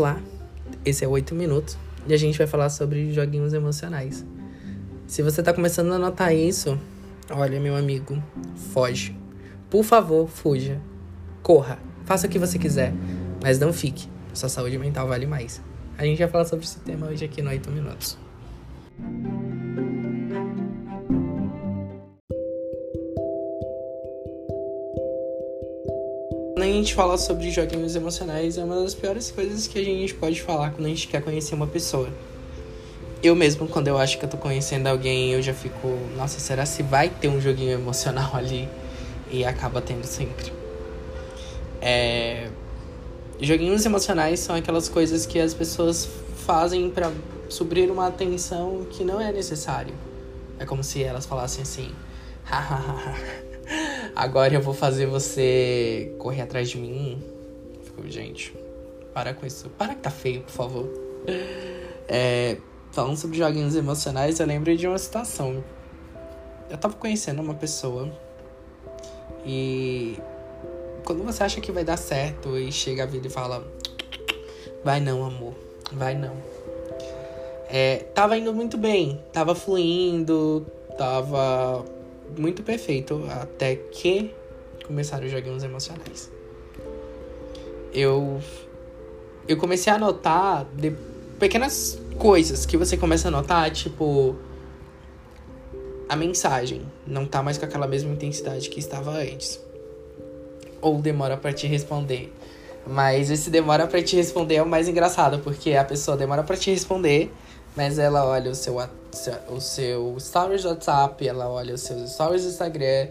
Olá, esse é 8 Minutos e a gente vai falar sobre joguinhos emocionais. Se você tá começando a notar isso, olha, meu amigo, foge. Por favor, fuja. Corra. Faça o que você quiser, mas não fique. Sua saúde mental vale mais. A gente vai falar sobre esse tema hoje aqui no 8 Minutos. Quando a gente fala sobre joguinhos emocionais, é uma das piores coisas que a gente pode falar quando a gente quer conhecer uma pessoa. Eu mesmo, quando eu acho que eu tô conhecendo alguém, eu já fico, nossa, será se vai ter um joguinho emocional ali? E acaba tendo sempre. É... Joguinhos emocionais são aquelas coisas que as pessoas fazem para suprir uma atenção que não é necessário. É como se elas falassem assim: agora eu vou fazer você correr atrás de mim. Fico, gente, para com isso. Para que tá feio, por favor. É, falando sobre joguinhos emocionais, eu lembro de uma situação. Eu tava conhecendo uma pessoa e quando você acha que vai dar certo e chega a vida e fala: Vai não, amor, vai não. É, tava indo muito bem, tava fluindo, tava muito perfeito até que começaram os joguinhos emocionais. Eu eu comecei a notar de pequenas coisas que você começa a notar, tipo a mensagem não tá mais com aquela mesma intensidade que estava antes. Ou demora para te responder. Mas esse demora para te responder é o mais engraçado, porque a pessoa demora para te responder, mas ela olha o seu, o seu stories do WhatsApp, ela olha os seus stories do Instagram,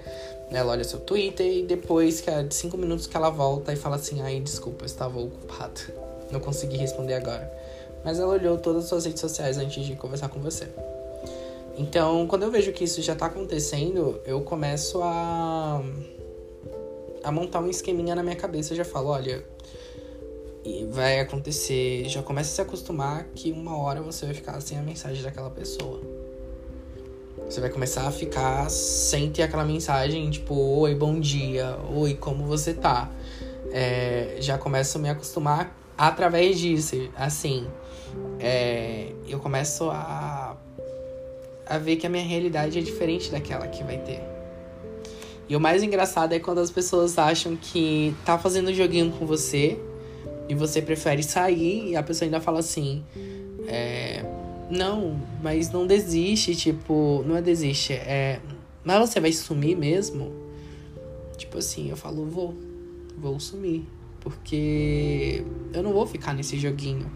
ela olha seu Twitter e depois, que é de 5 minutos que ela volta e fala assim: ai, desculpa, eu estava ocupado. Não consegui responder agora. Mas ela olhou todas as suas redes sociais antes de conversar com você. Então, quando eu vejo que isso já tá acontecendo, eu começo a a montar um esqueminha na minha cabeça, eu já falo, olha, vai acontecer, já começa a se acostumar que uma hora você vai ficar sem a mensagem daquela pessoa. Você vai começar a ficar sem ter aquela mensagem, tipo, oi, bom dia, oi, como você tá? É, já começo a me acostumar através disso, assim, é, eu começo a a ver que a minha realidade é diferente daquela que vai ter. E o mais engraçado é quando as pessoas acham que tá fazendo joguinho com você e você prefere sair e a pessoa ainda fala assim: é, Não, mas não desiste, tipo, não é desiste, é. Mas você vai sumir mesmo? Tipo assim, eu falo: Vou, vou sumir. Porque eu não vou ficar nesse joguinho.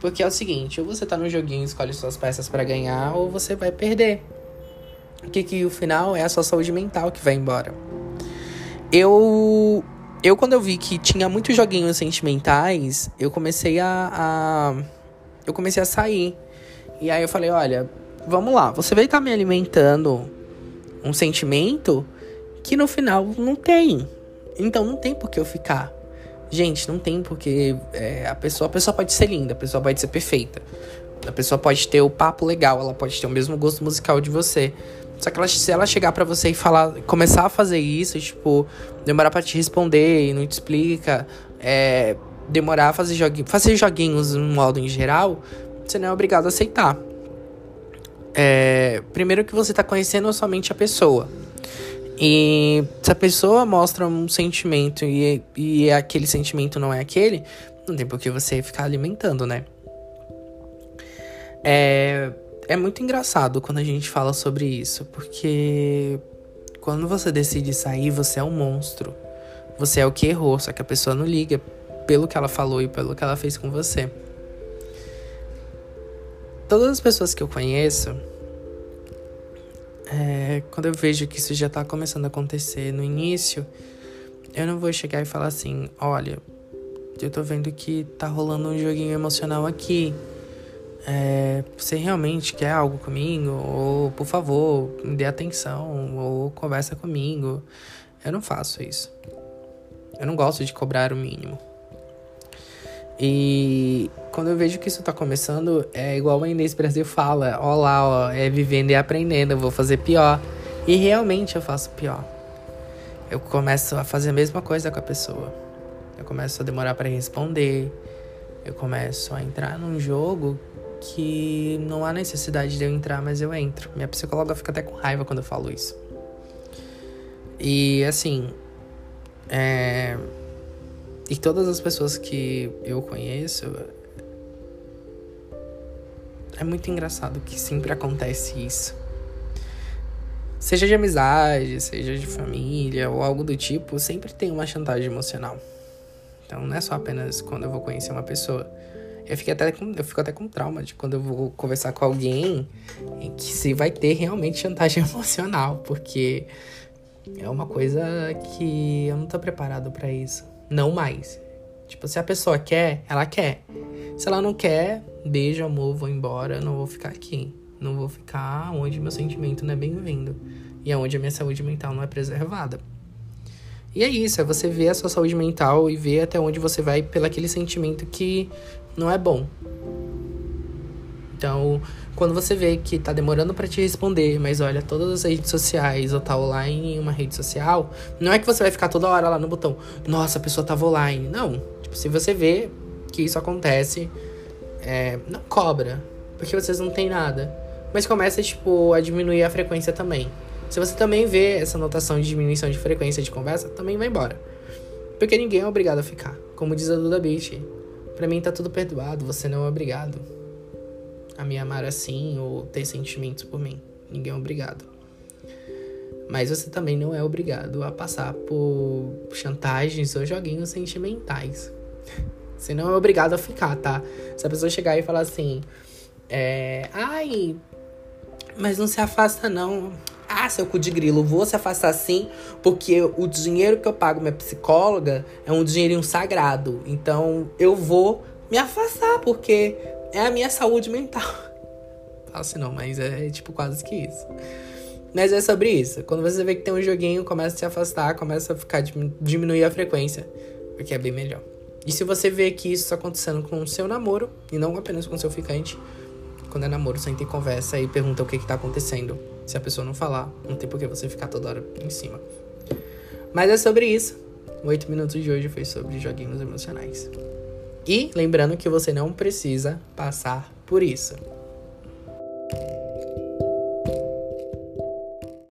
Porque é o seguinte, ou você tá no joguinho escolhe suas peças para ganhar, ou você vai perder. O que que o final é a sua saúde mental que vai embora. Eu eu quando eu vi que tinha muitos joguinhos sentimentais, eu comecei a, a eu comecei a sair. E aí eu falei, olha, vamos lá, você vai estar tá me alimentando um sentimento que no final não tem. Então não tem por que eu ficar. Gente, não tem porque é, a pessoa, a pessoa pode ser linda, a pessoa pode ser perfeita. A pessoa pode ter o papo legal, ela pode ter o mesmo gosto musical de você. Só que ela, se ela chegar para você e falar, começar a fazer isso, tipo, demorar para te responder e não te explica, é, demorar a fazer joguinhos, fazer joguinhos no modo em geral, você não é obrigado a aceitar. É, primeiro que você tá conhecendo somente a pessoa. E se a pessoa mostra um sentimento e, e aquele sentimento não é aquele, não tem por que você ficar alimentando, né? É, é muito engraçado quando a gente fala sobre isso, porque quando você decide sair, você é um monstro. Você é o que errou, só que a pessoa não liga pelo que ela falou e pelo que ela fez com você. Todas as pessoas que eu conheço é, quando eu vejo que isso já tá começando a acontecer no início, eu não vou chegar e falar assim: olha, eu tô vendo que tá rolando um joguinho emocional aqui. É, você realmente quer algo comigo? Ou, por favor, me dê atenção, ou conversa comigo. Eu não faço isso. Eu não gosto de cobrar o mínimo. E quando eu vejo que isso tá começando, é igual a Inês Brasil fala: ó lá, ó, é vivendo e aprendendo, eu vou fazer pior. E realmente eu faço pior. Eu começo a fazer a mesma coisa com a pessoa. Eu começo a demorar para responder. Eu começo a entrar num jogo que não há necessidade de eu entrar, mas eu entro. Minha psicóloga fica até com raiva quando eu falo isso. E assim, é... e todas as pessoas que eu conheço, é muito engraçado que sempre acontece isso. Seja de amizade, seja de família ou algo do tipo, sempre tem uma chantagem emocional. Então não é só apenas quando eu vou conhecer uma pessoa. Eu, fico até com, eu fico até com trauma de quando eu vou conversar com alguém que se vai ter realmente chantagem emocional, porque é uma coisa que eu não tô preparado para isso. Não mais. Tipo, se a pessoa quer, ela quer. Se ela não quer, beijo, amor, vou embora, não vou ficar aqui. Não vou ficar onde meu sentimento não é bem-vindo. E onde a minha saúde mental não é preservada. E é isso, é você ver a sua saúde mental e ver até onde você vai pelo aquele sentimento que não é bom. Então, quando você vê que tá demorando para te responder, mas olha, todas as redes sociais ou tá online em uma rede social, não é que você vai ficar toda hora lá no botão, nossa, a pessoa tava online. Não. Tipo, se você vê que isso acontece, é, não cobra, porque vocês não têm nada. Mas começa, tipo, a diminuir a frequência também. Se você também vê essa notação de diminuição de frequência de conversa, também vai embora. Porque ninguém é obrigado a ficar. Como diz a Duda Beach, pra mim tá tudo perdoado, você não é obrigado a me amar assim ou ter sentimentos por mim. Ninguém é obrigado. Mas você também não é obrigado a passar por chantagens ou joguinhos sentimentais. Você não é obrigado a ficar, tá? Se a pessoa chegar e falar assim, é, ai, mas não se afasta não. Ah, seu cu de grilo, vou se afastar sim, porque o dinheiro que eu pago minha psicóloga é um dinheirinho sagrado. Então eu vou me afastar, porque é a minha saúde mental. Fala assim, não, mas é tipo quase que isso. Mas é sobre isso. Quando você vê que tem um joguinho, começa a se afastar, começa a ficar diminuir a frequência, porque é bem melhor. E se você vê que isso está acontecendo com o seu namoro, e não apenas com o seu ficante, quando é namoro, senta e conversa e pergunta o que, que tá acontecendo. Se a pessoa não falar, não tem por que você ficar toda hora em cima. Mas é sobre isso. O 8 minutos de hoje foi sobre joguinhos emocionais. E lembrando que você não precisa passar por isso.